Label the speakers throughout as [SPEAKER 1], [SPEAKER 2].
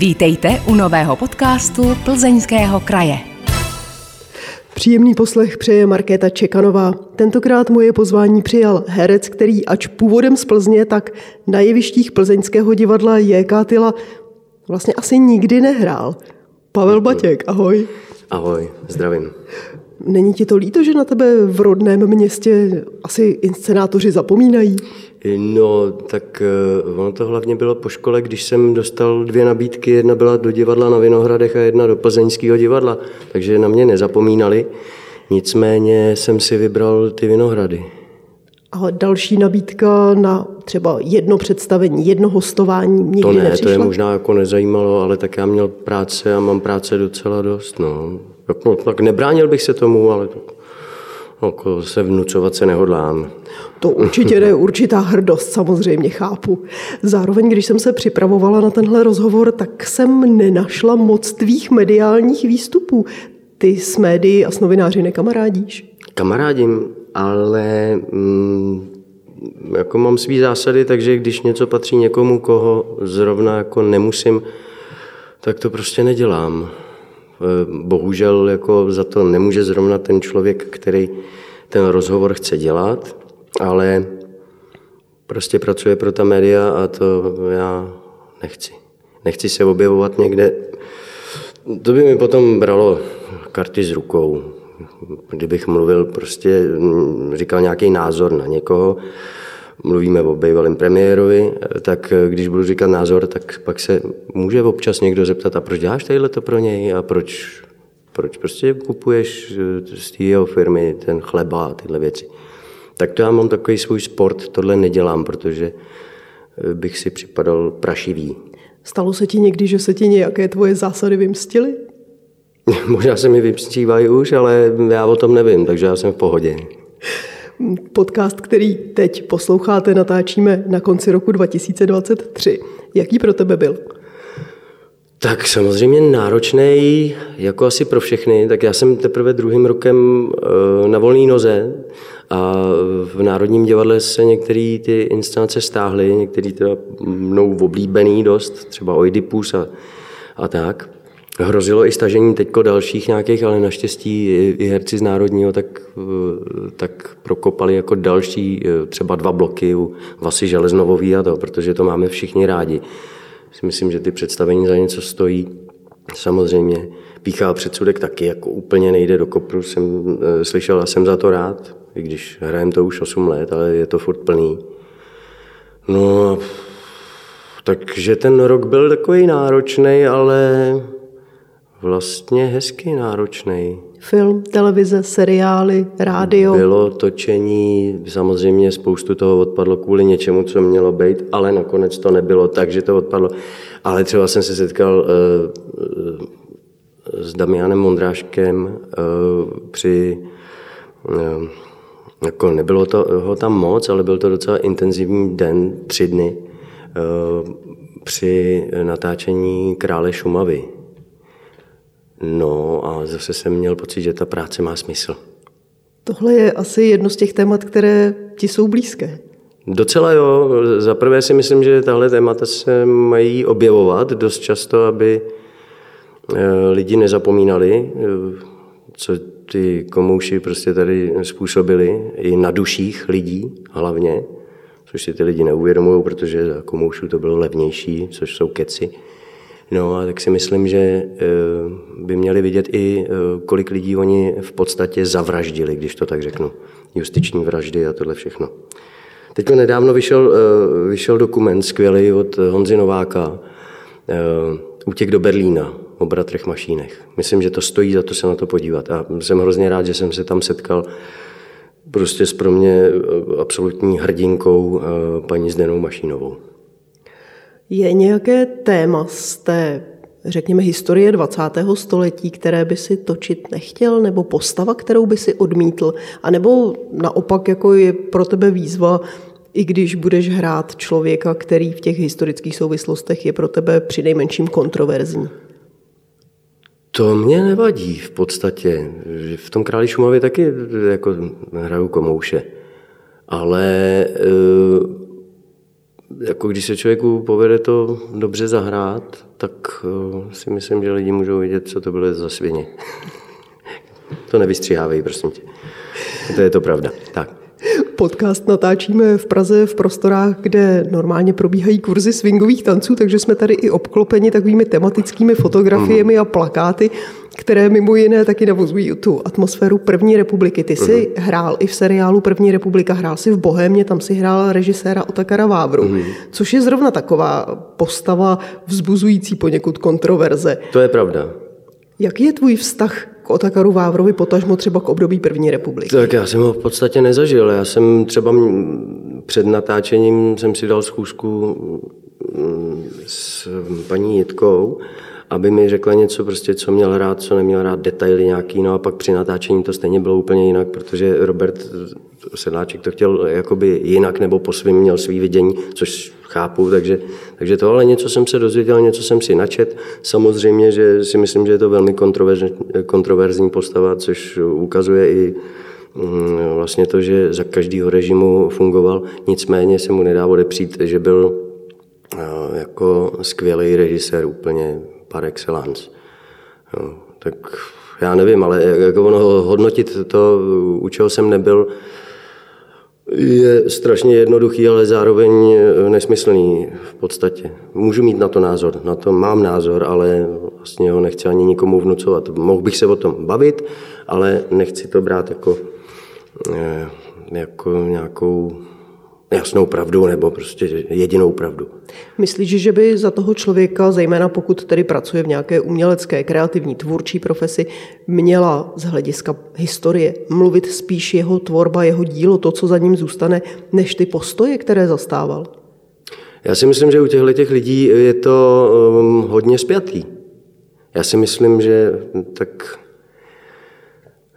[SPEAKER 1] Vítejte u nového podcastu Plzeňského kraje.
[SPEAKER 2] Příjemný poslech přeje Markéta Čekanová. Tentokrát moje pozvání přijal herec, který ač původem z Plzně, tak na jevištích plzeňského divadla J.K. Tyla vlastně asi nikdy nehrál. Pavel Batěk, ahoj.
[SPEAKER 3] Ahoj, zdravím.
[SPEAKER 2] Není ti to líto, že na tebe v rodném městě asi inscenátoři zapomínají?
[SPEAKER 3] No, tak uh, ono to hlavně bylo po škole, když jsem dostal dvě nabídky. Jedna byla do divadla na Vinohradech a jedna do plzeňského divadla, takže na mě nezapomínali. Nicméně jsem si vybral ty Vinohrady.
[SPEAKER 2] A další nabídka na třeba jedno představení, jedno hostování nikdy
[SPEAKER 3] To ne,
[SPEAKER 2] nepřišla?
[SPEAKER 3] to je možná jako nezajímalo, ale tak já měl práce a mám práce docela dost. No. Jako, tak nebránil bych se tomu, ale tak, jako se vnucovat se nehodlám.
[SPEAKER 2] To určitě je určitá hrdost, samozřejmě chápu. Zároveň, když jsem se připravovala na tenhle rozhovor, tak jsem nenašla moc tvých mediálních výstupů. Ty s médií a s novináři nekamarádíš?
[SPEAKER 3] Kamarádím, ale mm, jako mám svý zásady, takže když něco patří někomu, koho zrovna jako nemusím, tak to prostě nedělám. E, Bohužel jako za to nemůže zrovna ten člověk, který ten rozhovor chce dělat, ale prostě pracuje pro ta média a to já nechci. Nechci se objevovat někde. To by mi potom bralo karty z rukou. Kdybych mluvil prostě, mm, říkal nějaký názor na někoho, mluvíme o bývalém premiérovi, tak když budu říkat názor, tak pak se může občas někdo zeptat, a proč děláš tadyhle to pro něj a proč, proč prostě kupuješ eh, z té jeho firmy ten chleba a tyhle věci. Tak to já mám takový svůj sport, tohle nedělám, protože eh, bych si připadal prašivý.
[SPEAKER 2] Stalo se ti někdy, že se ti nějaké tvoje zásady vymstily?
[SPEAKER 3] Možná se mi vypstívají už, ale já o tom nevím, takže já jsem v pohodě.
[SPEAKER 2] Podcast, který teď posloucháte, natáčíme na konci roku 2023. Jaký pro tebe byl?
[SPEAKER 3] Tak samozřejmě náročný, jako asi pro všechny. Tak já jsem teprve druhým rokem eh, na volné noze a v Národním divadle se některé ty inscenace stáhly, některé teda mnou oblíbený dost, třeba Oidipus a, a tak. Hrozilo i stažení teďko dalších nějakých, ale naštěstí i herci z Národního tak, eh, tak prokopali jako další eh, třeba dva bloky u Vasy Železnovový a to, protože to máme všichni rádi. Myslím, že ty představení za něco stojí. Samozřejmě píchá předsudek taky jako úplně nejde do kopru, jsem eh, slyšel a jsem za to rád, i když hrajem to už 8 let, ale je to furt plný. No, takže ten rok byl takový náročný, ale vlastně hezky náročný.
[SPEAKER 2] Film, televize, seriály, rádio?
[SPEAKER 3] Bylo točení, samozřejmě spoustu toho odpadlo kvůli něčemu, co mělo být, ale nakonec to nebylo tak, že to odpadlo. Ale třeba jsem se setkal uh, s Damianem Mondráškem uh, při uh, jako nebylo to, ho tam moc, ale byl to docela intenzivní den, tři dny, při natáčení Krále Šumavy. No a zase jsem měl pocit, že ta práce má smysl.
[SPEAKER 2] Tohle je asi jedno z těch témat, které ti jsou blízké.
[SPEAKER 3] Docela jo. Za prvé si myslím, že tahle témata se mají objevovat dost často, aby lidi nezapomínali, co ty komouši prostě tady způsobili, i na duších lidí hlavně, což si ty lidi neuvědomují, protože za komoušů to bylo levnější, což jsou keci. No a tak si myslím, že by měli vidět i, kolik lidí oni v podstatě zavraždili, když to tak řeknu. Justiční vraždy a tohle všechno. Teď nedávno vyšel, vyšel dokument skvělý od Honzy Nováka, Útěk do Berlína o bratrech Mašínech. Myslím, že to stojí za to se na to podívat. A jsem hrozně rád, že jsem se tam setkal prostě s pro mě absolutní hrdinkou paní Zdenou Mašínovou.
[SPEAKER 2] Je nějaké téma z té, řekněme, historie 20. století, které by si točit nechtěl, nebo postava, kterou by si odmítl, a nebo naopak jako je pro tebe výzva, i když budeš hrát člověka, který v těch historických souvislostech je pro tebe přinejmenším kontroverzní?
[SPEAKER 3] To mě nevadí v podstatě. V tom Králi Šumavě taky jako hraju komouše. Ale jako když se člověku povede to dobře zahrát, tak uh, si myslím, že lidi můžou vidět, co to bylo za svině. to nevystřihávají, prosím tě. To je to pravda. Tak.
[SPEAKER 2] Podcast natáčíme v Praze v prostorách, kde normálně probíhají kurzy swingových tanců, takže jsme tady i obklopeni takovými tematickými fotografiemi a plakáty, které mimo jiné taky navozují tu atmosféru první republiky. Ty jsi uh-huh. hrál i v seriálu První republika, hrál si v Bohémě, tam si hrál režiséra Otakara Vávru, uh-huh. což je zrovna taková postava vzbuzující poněkud kontroverze.
[SPEAKER 3] To je pravda.
[SPEAKER 2] Jaký je tvůj vztah Otakaru Vávrovi, potažmo třeba k období první republiky?
[SPEAKER 3] Tak já jsem ho v podstatě nezažil. Já jsem třeba před natáčením jsem si dal schůzku s paní Jitkou aby mi řekla něco, prostě, co měl rád, co neměl rád, detaily nějaký, no a pak při natáčení to stejně bylo úplně jinak, protože Robert Sedláček to chtěl jakoby jinak, nebo po svým měl svý vidění, což chápu, takže, takže to, ale něco jsem se dozvěděl, něco jsem si načet. Samozřejmě, že si myslím, že je to velmi kontroverzní, kontroverzní postava, což ukazuje i mm, vlastně to, že za každého režimu fungoval, nicméně se mu nedá odepřít, že byl jako skvělý režisér, úplně par excellence. Jo, tak já nevím, ale jako ono hodnotit to, u čeho jsem nebyl, je strašně jednoduchý, ale zároveň nesmyslný v podstatě. Můžu mít na to názor, na to mám názor, ale vlastně ho nechci ani nikomu vnucovat. Mohl bych se o tom bavit, ale nechci to brát jako, eh, jako nějakou jasnou pravdu nebo prostě jedinou pravdu.
[SPEAKER 2] Myslíš, že by za toho člověka, zejména pokud tedy pracuje v nějaké umělecké, kreativní, tvůrčí profesi, měla z hlediska historie mluvit spíš jeho tvorba, jeho dílo, to, co za ním zůstane, než ty postoje, které zastával?
[SPEAKER 3] Já si myslím, že u těchto těch lidí je to um, hodně spjatý. Já si myslím, že tak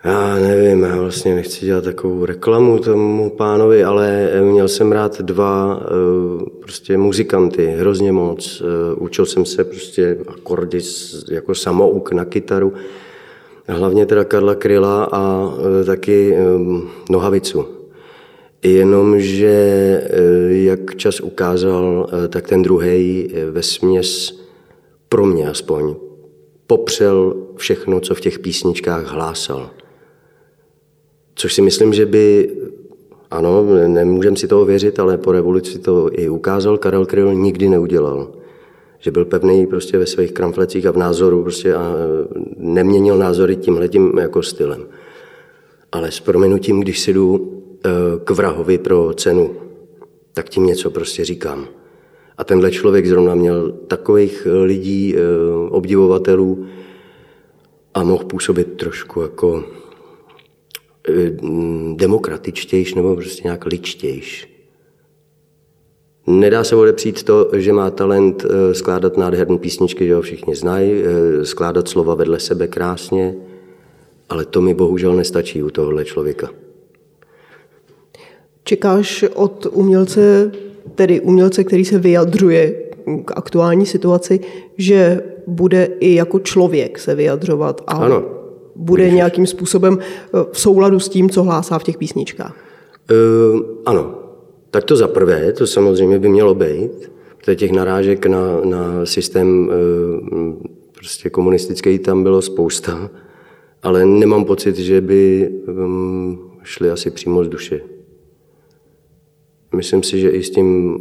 [SPEAKER 3] já nevím, já vlastně nechci dělat takovou reklamu tomu pánovi, ale měl jsem rád dva eh, prostě muzikanty, hrozně moc. Eh, učil jsem se prostě akordy jako samouk na kytaru, hlavně teda Karla Kryla a eh, taky Nohavicu. Jenomže, jak čas ukázal, tak ten druhý ve směs pro mě aspoň popřel všechno, co v těch písničkách hlásal. Což si myslím, že by, ano, nemůžeme si toho věřit, ale po revoluci to i ukázal, Karel Kryl nikdy neudělal. Že byl pevný prostě ve svých kramflecích a v názoru prostě a neměnil názory tímhletím jako stylem. Ale s prominutím, když si jdu eh, k vrahovi pro cenu, tak tím něco prostě říkám. A tenhle člověk zrovna měl takových eh, lidí, obdivovatelů a mohl působit trošku jako demokratičtější nebo prostě nějak ličtější. Nedá se odepřít to, že má talent eh, skládat nádherné písničky, že ho všichni znají, eh, skládat slova vedle sebe krásně, ale to mi bohužel nestačí u tohohle člověka.
[SPEAKER 2] Čekáš od umělce, tedy umělce, který se vyjadřuje k aktuální situaci, že bude i jako člověk se vyjadřovat a
[SPEAKER 3] ano
[SPEAKER 2] bude nějakým způsobem eh, v souladu s tím, co hlásá v těch písničkách.
[SPEAKER 3] Uh, ano, tak to za prvé, to samozřejmě by mělo být. Protože těch narážek na, na systém uh, prostě komunistický tam bylo spousta, ale nemám pocit, že by um, šli asi přímo z duše. Myslím si, že i s tím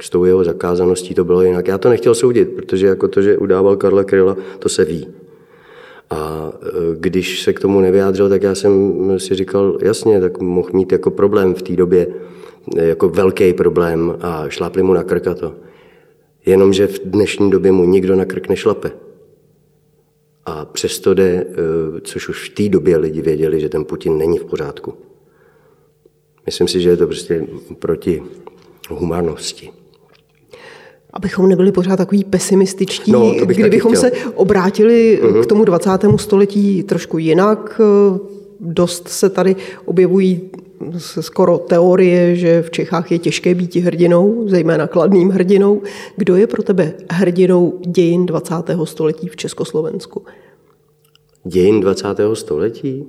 [SPEAKER 3] s tou jeho zakázaností to bylo jinak. Já to nechtěl soudit, protože jako to, že udával Karla Kryla, to se ví. A e, když se k tomu nevyjádřil, tak já jsem si říkal, jasně, tak mohl mít jako problém v té době, e, jako velký problém a šlápli mu na krk a to. Jenomže v dnešní době mu nikdo na krk nešlape. A přesto jde, e, což už v té době lidi věděli, že ten Putin není v pořádku. Myslím si, že je to prostě proti humanosti
[SPEAKER 2] abychom nebyli pořád takový pesimističtí, no, kdybychom se obrátili uh-huh. k tomu 20. století trošku jinak. Dost se tady objevují skoro teorie, že v Čechách je těžké být hrdinou, zejména kladným hrdinou. Kdo je pro tebe hrdinou dějin 20. století v Československu?
[SPEAKER 3] Dějin 20. století?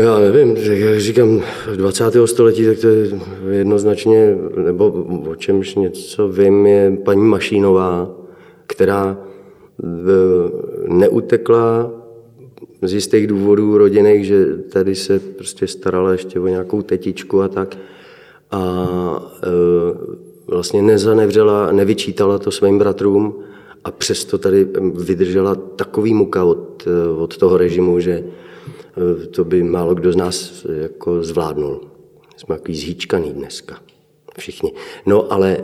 [SPEAKER 3] Já nevím, jak říkám, 20. století, tak to je jednoznačně, nebo o čemž něco vím, je paní Mašínová, která neutekla z jistých důvodů rodinných, že tady se prostě starala ještě o nějakou tetičku a tak. A e, vlastně nezanevřela, nevyčítala to svým bratrům a přesto tady vydržela takový muka od, od toho režimu, že e, to by málo kdo z nás jako zvládnul. Jsme takový zhýčkaný dneska. Všichni. No ale e,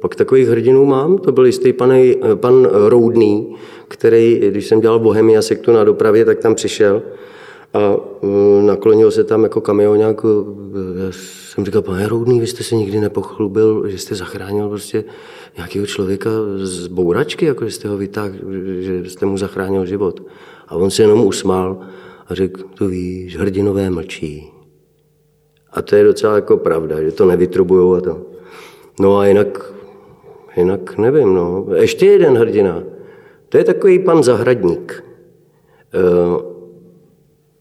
[SPEAKER 3] pak takových hrdinů mám, to byl jistý pan, pan Roudný, který, když jsem dělal Bohemia sektu na dopravě, tak tam přišel a naklonil se tam jako kamionák. Já jsem říkal, pane Roudný, vy jste se nikdy nepochlubil, že jste zachránil prostě nějakého člověka z bouračky, jako že jste ho vytáhl, že jste mu zachránil život. A on se jenom usmál a řekl, to víš, hrdinové mlčí. A to je docela jako pravda, že to nevytrubujou a to. No a jinak, jinak nevím, no. Ještě jeden hrdina. To je takový pan Zahradník. Uh,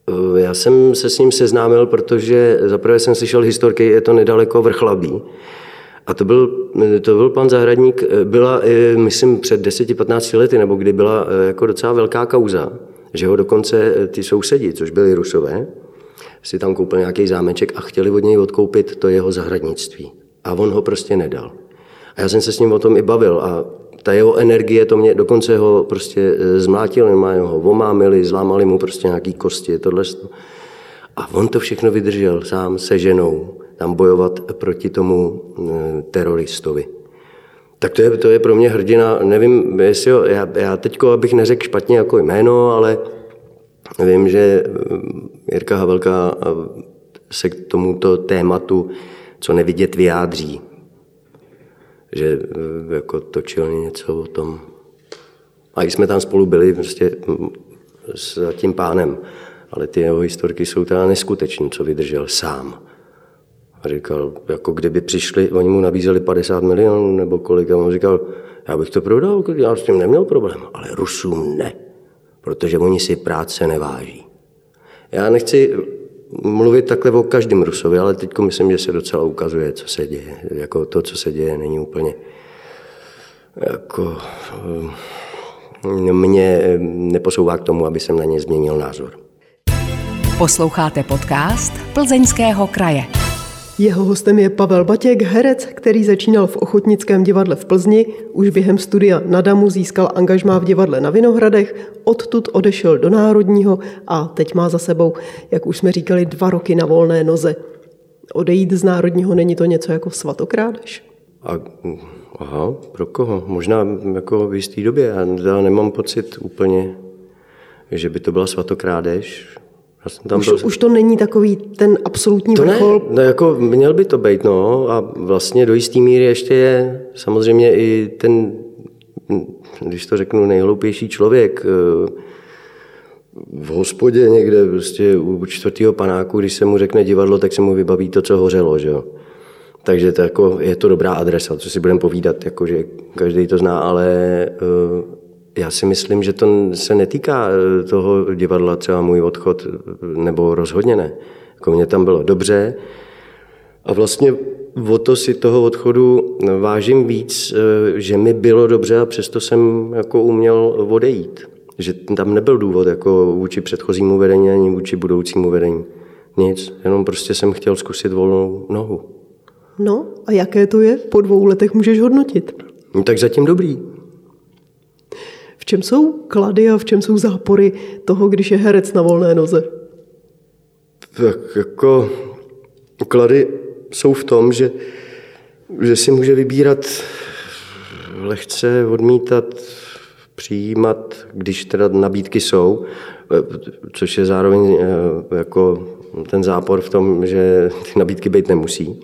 [SPEAKER 3] Eh, já jsem se s ním seznámil, protože zaprvé jsem slyšel historky, je to nedaleko Vrchlabí. A to byl, to byl pan Zahradník, eh, byla, eh, myslím, před 10-15 lety, nebo kdy byla jako docela velká kauza, že ho dokonce ty sousedi, což byli Rusové, si tam koupil nějaký zámeček a chtěli od něj odkoupit to jeho zahradnictví. A on ho prostě nedal. A já jsem se s ním o tom i bavil a ta jeho energie, to mě dokonce ho prostě e, zmlátili, má ho omámili, zlámali mu prostě nějaký kosti, tohle. A on to všechno vydržel sám se ženou, tam bojovat proti tomu e, teroristovi. Tak to je, to je pro mě hrdina, nevím, jestli jo, já, já teďko, abych neřekl špatně jako jméno, ale vím, že e, Jirka Havelka se k tomuto tématu, co nevidět, vyjádří že eh, jako točil něco o tom. A jsme tam spolu byli prostě mm, s tím pánem, ale ty jeho historky jsou teda neskutečné, co vydržel sám. A říkal, jako kdyby přišli, oni mu nabízeli 50 milionů nebo kolik, a on říkal, já bych to prodal, já s tím neměl problém, ale Rusům ne, protože oni si práce neváží. Já nechci mluvit takhle o každém Rusovi, ale teď myslím, že se docela ukazuje, co se děje. Jako to, co se děje, není úplně jako eh, mě neposouvá k tomu, aby jsem na ně změnil názor.
[SPEAKER 1] Posloucháte podcast Plzeňského kraje.
[SPEAKER 2] Jeho hostem je Pavel Batěk, herec, který začínal v Ochotnickém divadle v Plzni, už během studia na Damu získal angažmá v divadle na Vinohradech, odtud odešel do Národního a teď má za sebou, jak už jsme říkali, dva roky na volné noze. Odejít z Národního není to něco jako svatokrádež?
[SPEAKER 3] A, aha, pro koho? Možná jako v jisté době. Já nemám pocit úplně, že by to byla svatokrádež.
[SPEAKER 2] Já jsem tam už, byl... už to není takový ten absolutní
[SPEAKER 3] to
[SPEAKER 2] vrchol?
[SPEAKER 3] Ne, no jako měl by to být, no. A vlastně do jisté míry ještě je samozřejmě i ten, když to řeknu, nejhloupější člověk eh, v hospodě někde, prostě u čtvrtého panáku, když se mu řekne divadlo, tak se mu vybaví to, co hořelo, že jo. Takže to jako, je to dobrá adresa, co si budeme povídat, jako, že každý to zná, ale uh, já si myslím, že to se netýká eh, toho divadla, třeba můj odchod, nebo rozhodně ne. Jako mě tam bylo dobře a vlastně o to si toho odchodu vážím víc, že mi bylo dobře a přesto jsem jako uměl odejít. Že tam nebyl důvod jako vůči předchozímu vedení ani vůči budoucímu vedení. Nic, jenom prostě jsem chtěl zkusit volnou nohu.
[SPEAKER 2] No a jaké to je? Po dvou letech můžeš hodnotit.
[SPEAKER 3] No, tak zatím dobrý.
[SPEAKER 2] V čem jsou klady a v čem jsou zápory toho, když je herec na volné noze?
[SPEAKER 3] Tak jako klady jsou v tom, že, že si může vybírat lehce odmítat, přijímat, když teda nabídky jsou, což je zároveň eh, jako ten zápor v tom, že ty nabídky být nemusí.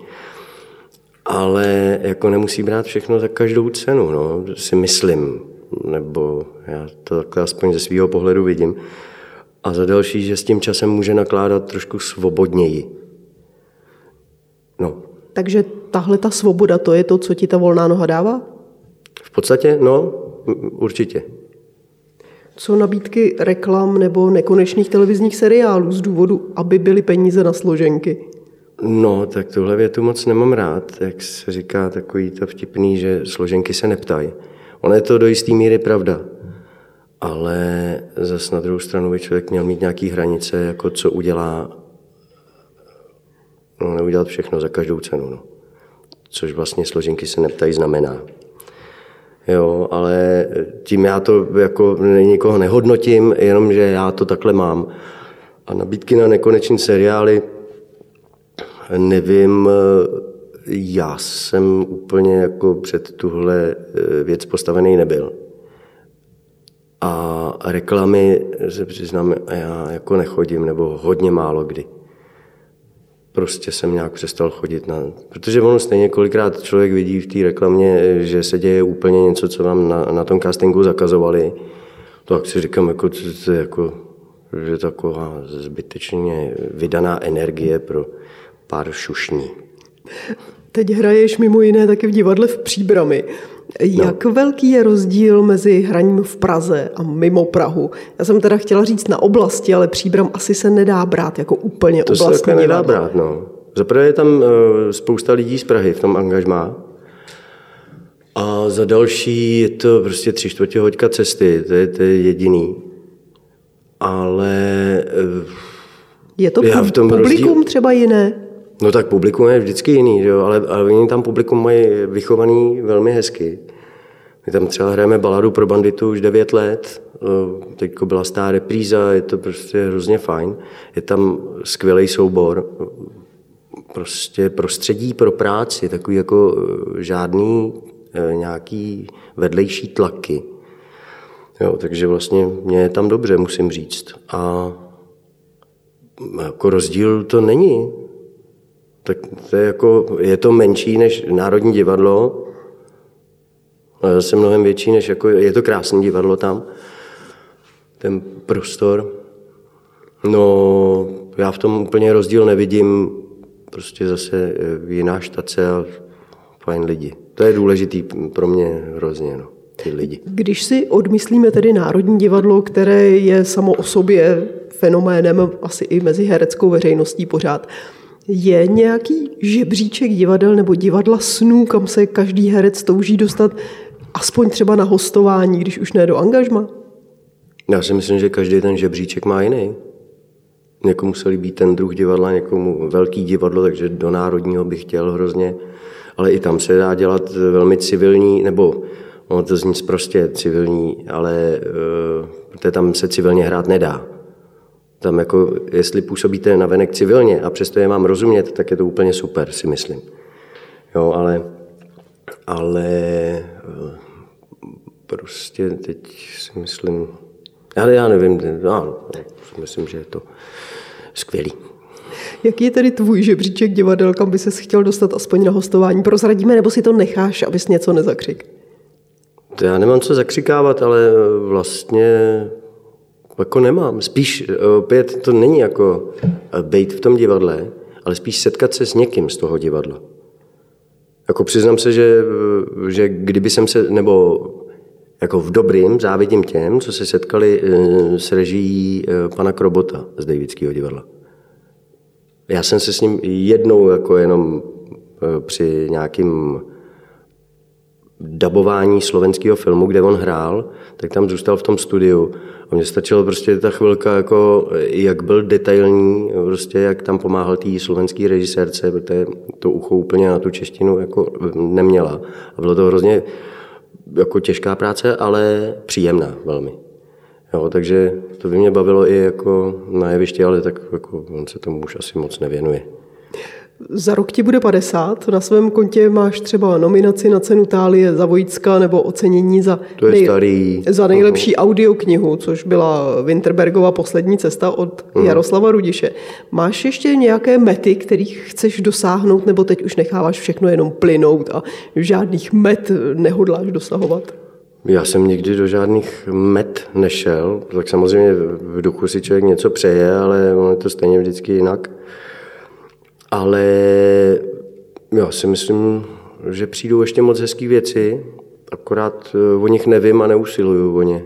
[SPEAKER 3] Ale jako nemusí brát všechno za každou cenu, no, si myslím nebo já to takhle aspoň ze svého pohledu vidím. A za další, že s tím časem může nakládat trošku svobodněji. No.
[SPEAKER 2] Takže tahle ta svoboda, to je to, co ti ta volná noha dává?
[SPEAKER 3] V podstatě, no, určitě.
[SPEAKER 2] Co nabídky reklam nebo nekonečných televizních seriálů z důvodu, aby byly peníze na složenky?
[SPEAKER 3] No, tak tuhle větu moc nemám rád, jak se říká takový to vtipný, že složenky se neptají. Ono je to do jisté míry pravda, ale zas na druhou stranu by člověk měl mít nějaký hranice, jako co udělá, no neudělat všechno za každou cenu, no. Což vlastně složenky se neptají znamená. Jo, ale tím já to jako nikoho nehodnotím, jenom že já to takhle mám. A nabídky na nekonečný seriály, nevím, já jsem úplně jako před tuhle eh, věc postavený nebyl. A reklamy, se přiznám, já jako nechodím, nebo hodně málo kdy. Prostě jsem nějak přestal chodit na... Protože ono stejně kolikrát člověk vidí v té reklamě, že se děje úplně něco, co vám na, na tom castingu zakazovali. Tak si říkám, jako, to, to, jako, že taková zbytečně vydaná energie pro pár šušní.
[SPEAKER 2] Teď hraješ mimo jiné taky v divadle v Příbrami. Jak no. velký je rozdíl mezi hraním v Praze a mimo Prahu? Já jsem teda chtěla říct na oblasti, ale Příbram asi se nedá brát jako úplně
[SPEAKER 3] to
[SPEAKER 2] oblastní
[SPEAKER 3] se nedá brát, no. Zaprvé je tam uh, spousta lidí z Prahy v tom angažmá. A za další je to prostě tři čtvrtě hoďka cesty, to je, to je jediný. Ale... Uh,
[SPEAKER 2] je to já v tom publikum rozdíl... třeba jiné?
[SPEAKER 3] No tak publikum je vždycky jiný, jo? Ale, ale oni tam publikum mají vychovaný velmi hezky. My tam třeba hrajeme baladu pro banditu už 9 let, teď byla stará repríza, je to prostě hrozně fajn. Je tam skvělý soubor, prostě prostředí pro práci, takový jako e, žádný e, nějaký vedlejší tlaky. Jo, takže vlastně mě je tam dobře, musím říct. A jako rozdíl to není tak to je, jako, je to menší než Národní divadlo, ale zase mnohem větší, než jako, je to krásné divadlo tam, ten prostor. No, já v tom úplně rozdíl nevidím, prostě zase jiná štace a fajn lidi. To je důležitý pro mě hrozně, no, ty lidi.
[SPEAKER 2] Když si odmyslíme tedy Národní divadlo, které je samo o sobě fenoménem asi i mezi hereckou veřejností pořád, je nějaký žebříček divadel nebo divadla snů, kam se každý herec touží dostat aspoň třeba na hostování, když už ne do angažma?
[SPEAKER 3] Já si myslím, že každý ten žebříček má jiný. Někomu se líbí ten druh divadla, někomu velký divadlo, takže do národního bych chtěl hrozně. Ale i tam se dá dělat velmi civilní, nebo ono to zní prostě civilní, ale uh, tam se civilně hrát nedá. Tam jako, jestli působíte na venek civilně a přesto je mám rozumět, tak je to úplně super, si myslím. Jo, ale, ale eh, prostě teď si myslím, ale já nevím, no, myslím, že je to skvělý.
[SPEAKER 2] Jaký je tedy tvůj žebříček divadel, kam by ses chtěl dostat aspoň na hostování? Prozradíme, nebo si to necháš, abys něco nezakřik?
[SPEAKER 3] To já nemám co zakřikávat, ale vlastně jako nemám. Spíš eh, opět to není jako eh, být v tom divadle, ale spíš setkat se s někým z toho divadla. Jako přiznám se, že, eh, že kdyby jsem se, nebo jako v dobrým závidím těm, co se setkali s režií pana Krobota z Davidského divadla. Já jsem se s ním jednou jako jenom při nějakým dabování slovenského filmu, kde on hrál, tak tam zůstal v tom studiu a mně stačilo prostě ta chvilka, jako, jak byl detailní, prostě jak tam pomáhal té slovenské režisérce, protože to ucho úplně na tu češtinu jako neměla. A bylo to hrozně jako těžká práce, ale příjemná velmi. Jo, takže to by mě bavilo i jako na jevišti, ale tak jako on se tomu už asi moc nevěnuje.
[SPEAKER 2] Za rok ti bude 50, na svém kontě máš třeba nominaci na cenu Tálie za Vojicka nebo ocenění za,
[SPEAKER 3] to je nej, starý.
[SPEAKER 2] za nejlepší audioknihu, což byla Winterbergova poslední cesta od uh-huh. Jaroslava Rudiše. Máš ještě nějaké mety, kterých chceš dosáhnout, nebo teď už necháváš všechno jenom plynout a žádných met nehodláš dosahovat?
[SPEAKER 3] Já jsem nikdy do žádných met nešel, tak samozřejmě v duchu si člověk něco přeje, ale ono je to stejně vždycky jinak. Ale já si myslím, že přijdou ještě moc hezké věci, akorát eh, o nich nevím a neusiluju o ně.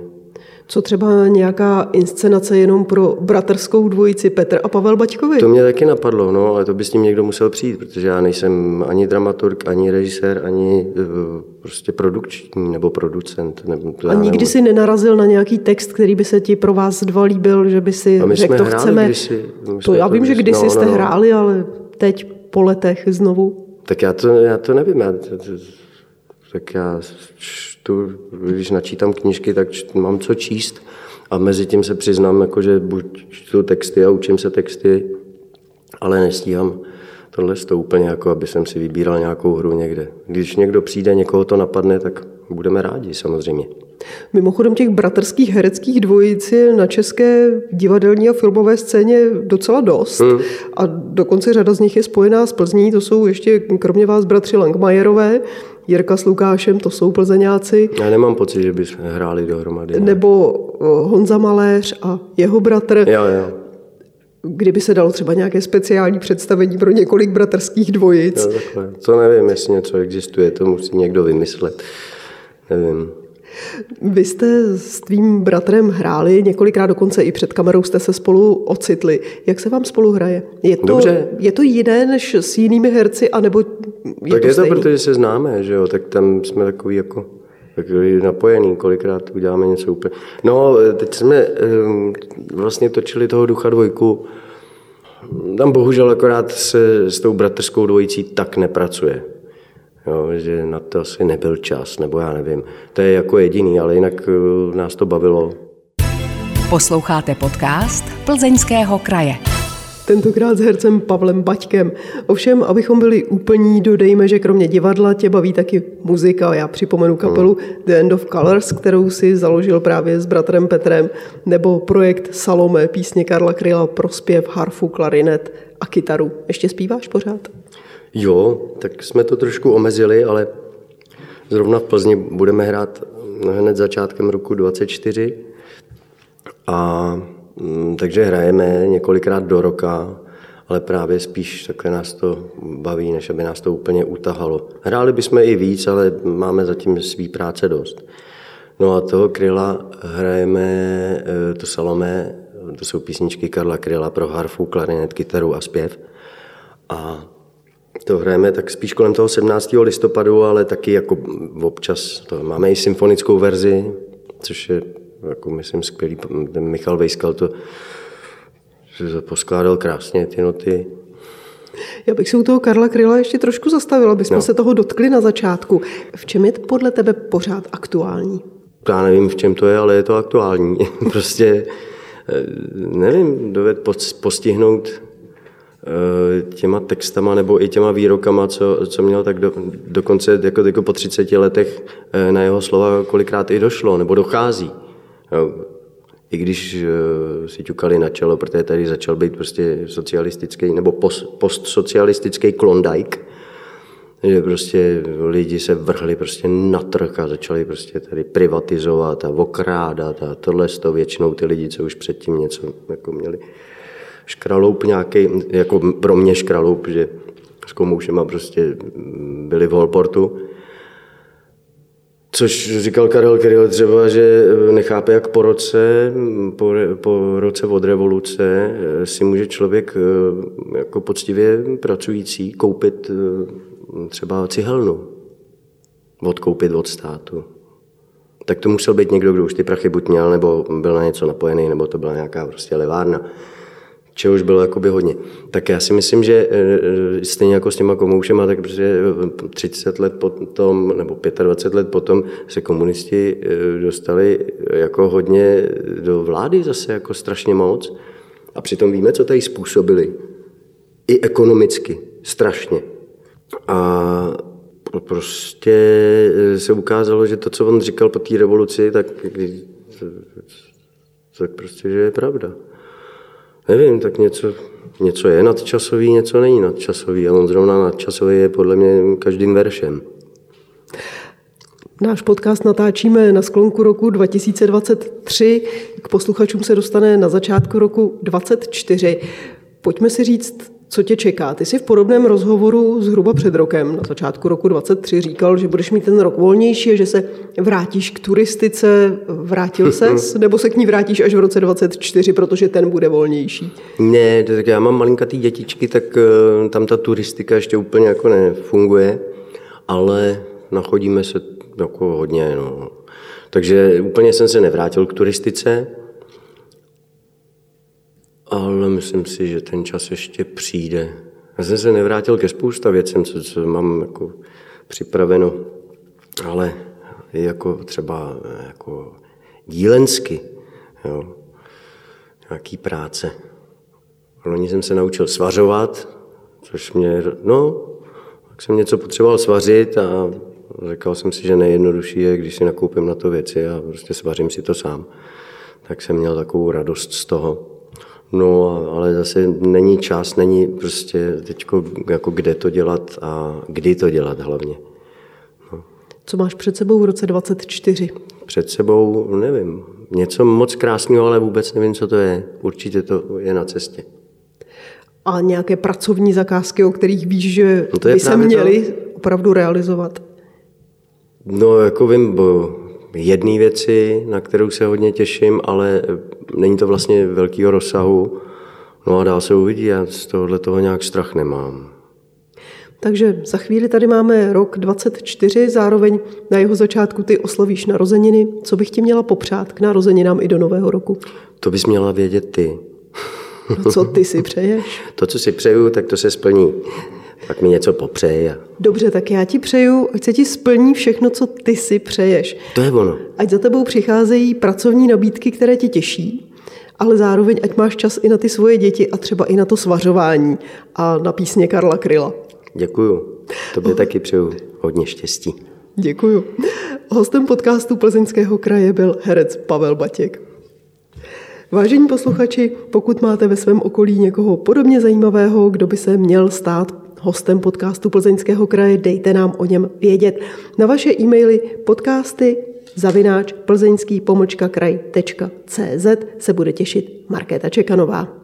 [SPEAKER 2] Co třeba nějaká inscenace jenom pro bratrskou dvojici Petr a Pavel Baťkovi?
[SPEAKER 3] To mě taky napadlo, no, ale to by s tím někdo musel přijít, protože já nejsem ani dramaturg, ani režisér, ani uh, prostě produkční nebo producent. Nebo
[SPEAKER 2] to a nikdy si nenarazil na nějaký text, který by se ti pro vás dva líbil, že by si řekl, to chceme... Kdysi, to já vím, že kdysi no, jste no, no. hráli, ale teď po letech znovu.
[SPEAKER 3] Tak já to, já to nevím. Já, tak já čtu, když načítám knížky, tak čtu, mám co číst a mezi tím se přiznám, jako, že buď čtu texty a učím se texty, ale nestíhám tohle to úplně jako, aby jsem si vybíral nějakou hru někde. Když někdo přijde, někoho to napadne, tak budeme rádi samozřejmě.
[SPEAKER 2] Mimochodem těch bratrských hereckých dvojic je na české divadelní a filmové scéně docela dost. Hmm. A dokonce řada z nich je spojená s Plzní. To jsou ještě kromě vás bratři Langmajerové, Jirka s Lukášem, to jsou plzeňáci.
[SPEAKER 3] Já nemám pocit, že by hráli dohromady.
[SPEAKER 2] Ne? Nebo Honza Maléř a jeho bratr.
[SPEAKER 3] Jo, jo.
[SPEAKER 2] Kdyby se dalo třeba nějaké speciální představení pro několik bratrských dvojic.
[SPEAKER 3] Takhle. To nevím, jestli něco existuje, to musí někdo vymyslet. Nevím.
[SPEAKER 2] Vy jste s tvým bratrem hráli, několikrát dokonce i před kamerou jste se spolu ocitli. Jak se vám spolu hraje? Je to,
[SPEAKER 3] Dobře.
[SPEAKER 2] Je to jiné než s jinými herci, anebo je
[SPEAKER 3] tak
[SPEAKER 2] to
[SPEAKER 3] je
[SPEAKER 2] to,
[SPEAKER 3] protože se známe, že jo, tak tam jsme takový jako napojený, kolikrát uděláme něco úplně. No, teď jsme ehm, vlastně točili toho ducha dvojku, tam bohužel akorát se s tou bratrskou dvojicí tak nepracuje jo, že na to asi nebyl čas, nebo já nevím. To je jako jediný, ale jinak uh, nás to bavilo.
[SPEAKER 1] Posloucháte podcast Plzeňského kraje.
[SPEAKER 2] Tentokrát s hercem Pavlem Baťkem. Ovšem, abychom byli úplní, dodejme, že kromě divadla tě baví taky muzika. Já připomenu kapelu hmm. The End of Colors, kterou si založil právě s bratrem Petrem, nebo projekt Salome, písně Karla Kryla pro zpěv, harfu, klarinet a kytaru. Ještě zpíváš pořád?
[SPEAKER 3] Jo, tak jsme to trošku omezili, ale zrovna v Plzni budeme hrát hned začátkem roku 24. A takže hrajeme několikrát do roka, ale právě spíš takhle nás to baví, než aby nás to úplně utahalo. Hráli bychom i víc, ale máme zatím svý práce dost. No a toho Kryla hrajeme, e, to Salome, to jsou písničky Karla Kryla pro harfu, klarinet, kytaru a zpěv. A to hrajeme tak spíš kolem toho 17. listopadu, ale taky jako občas to máme i symfonickou verzi, což je jako myslím skvělý. Ten Michal Vejskal to poskládal krásně ty noty.
[SPEAKER 2] Já bych se u toho Karla Kryla ještě trošku zastavila, abychom no. se toho dotkli na začátku. V čem je podle tebe pořád aktuální?
[SPEAKER 3] Já nevím, v čem to je, ale je to aktuální. prostě eh, nevím, doved postihnout Eh, těma textama nebo i těma výrokama, co, co měl, tak do, dokonce jako, jako po 30 letech eh, na jeho slova kolikrát i došlo, nebo dochází. I když eh, si ťukali na čelo, protože tady začal být prostě socialistický nebo post, postsocialistický klondajk, že prostě lidi se vrhli prostě na trh a začali prostě tady privatizovat a okrádat a tohle to většinou ty lidi, co už předtím něco jako měli škraloup nějaký, jako pro mě škraloup, že s komoušema prostě byli v Holportu. Což říkal Karel Kryl třeba, že nechápe, jak po roce, po, po roce od revoluce si může člověk jako poctivě pracující koupit třeba cihelnu. Odkoupit od státu. Tak to musel být někdo, kdo už ty prachy buď měl, nebo byl na něco napojený, nebo to byla nějaká prostě levárna čehož bylo jakoby hodně. Tak já si myslím, že e, e, stejně jako s těma komoušema, tak prostě 30 let potom, nebo 25 let potom se komunisti dostali jako hodně do vlády zase jako strašně moc. A přitom víme, co tady způsobili. I ekonomicky. Strašně. A prostě se ukázalo, že to, co on říkal po té revoluci, tak, tak prostě, že je pravda nevím, tak něco, něco je nadčasový, něco není nadčasový. A on zrovna nadčasový je podle mě každým veršem.
[SPEAKER 2] Náš podcast natáčíme na sklonku roku 2023. K posluchačům se dostane na začátku roku 2024. Pojďme si říct, co tě čeká. Ty jsi v podobném rozhovoru zhruba před rokem, na začátku roku 23, říkal, že budeš mít ten rok volnější a že se vrátíš k turistice. Vrátil ses, nebo se k ní vrátíš až v roce 24, protože ten bude volnější?
[SPEAKER 3] Ne, tak já mám malinkatý dětičky, tak eh, tam ta turistika ještě úplně jako nefunguje, ale nachodíme se jako hodně. No. Takže úplně jsem se nevrátil k turistice, ale myslím si, že ten čas ještě přijde. Já jsem se nevrátil ke spousta věcem, co, co mám jako připraveno, ale jako třeba jako dílensky, jo, nějaký práce. Loni jsem se naučil svařovat, což mě, no, tak jsem něco potřeboval svařit a říkal jsem si, že nejjednodušší je, když si nakoupím na to věci a prostě svařím si to sám. Tak jsem měl takovou radost z toho. No, ale zase není čas, není prostě teď jako kde to dělat a kdy to dělat hlavně.
[SPEAKER 2] No. Co máš před sebou v roce 24?
[SPEAKER 3] Před sebou, nevím, něco moc krásného, ale vůbec nevím, co to je. Určitě to je na cestě.
[SPEAKER 2] A nějaké pracovní zakázky, o kterých víš, že no by se měly to... opravdu realizovat?
[SPEAKER 3] No, jako vím, bo jedné věci, na kterou se hodně těším, ale není to vlastně velkého rozsahu. No a dál se uvidí, já z tohohle toho nějak strach nemám.
[SPEAKER 2] Takže za chvíli tady máme rok 24, zároveň na jeho začátku ty oslovíš narozeniny. Co bych ti měla popřát k narozeninám i do nového roku?
[SPEAKER 3] To bys měla vědět ty.
[SPEAKER 2] No co ty si přeješ?
[SPEAKER 3] To, co si přeju, tak to se splní. Pak mi něco popřeji. A...
[SPEAKER 2] Dobře, tak já ti přeju, ať se ti splní všechno, co ty si přeješ.
[SPEAKER 3] To je ono.
[SPEAKER 2] Ať za tebou přicházejí pracovní nabídky, které ti těší, ale zároveň ať máš čas i na ty svoje děti a třeba i na to svařování a na písně Karla Kryla.
[SPEAKER 3] Děkuju. Tobě oh. taky přeju hodně štěstí.
[SPEAKER 2] Děkuju. Hostem podcastu Plzeňského kraje byl herec Pavel Batěk. Vážení posluchači, pokud máte ve svém okolí někoho podobně zajímavého, kdo by se měl stát hostem podcastu Plzeňského kraje, dejte nám o něm vědět. Na vaše e-maily podcasty zavináč plzeňský pomlčka kraj.cz se bude těšit Markéta Čekanová.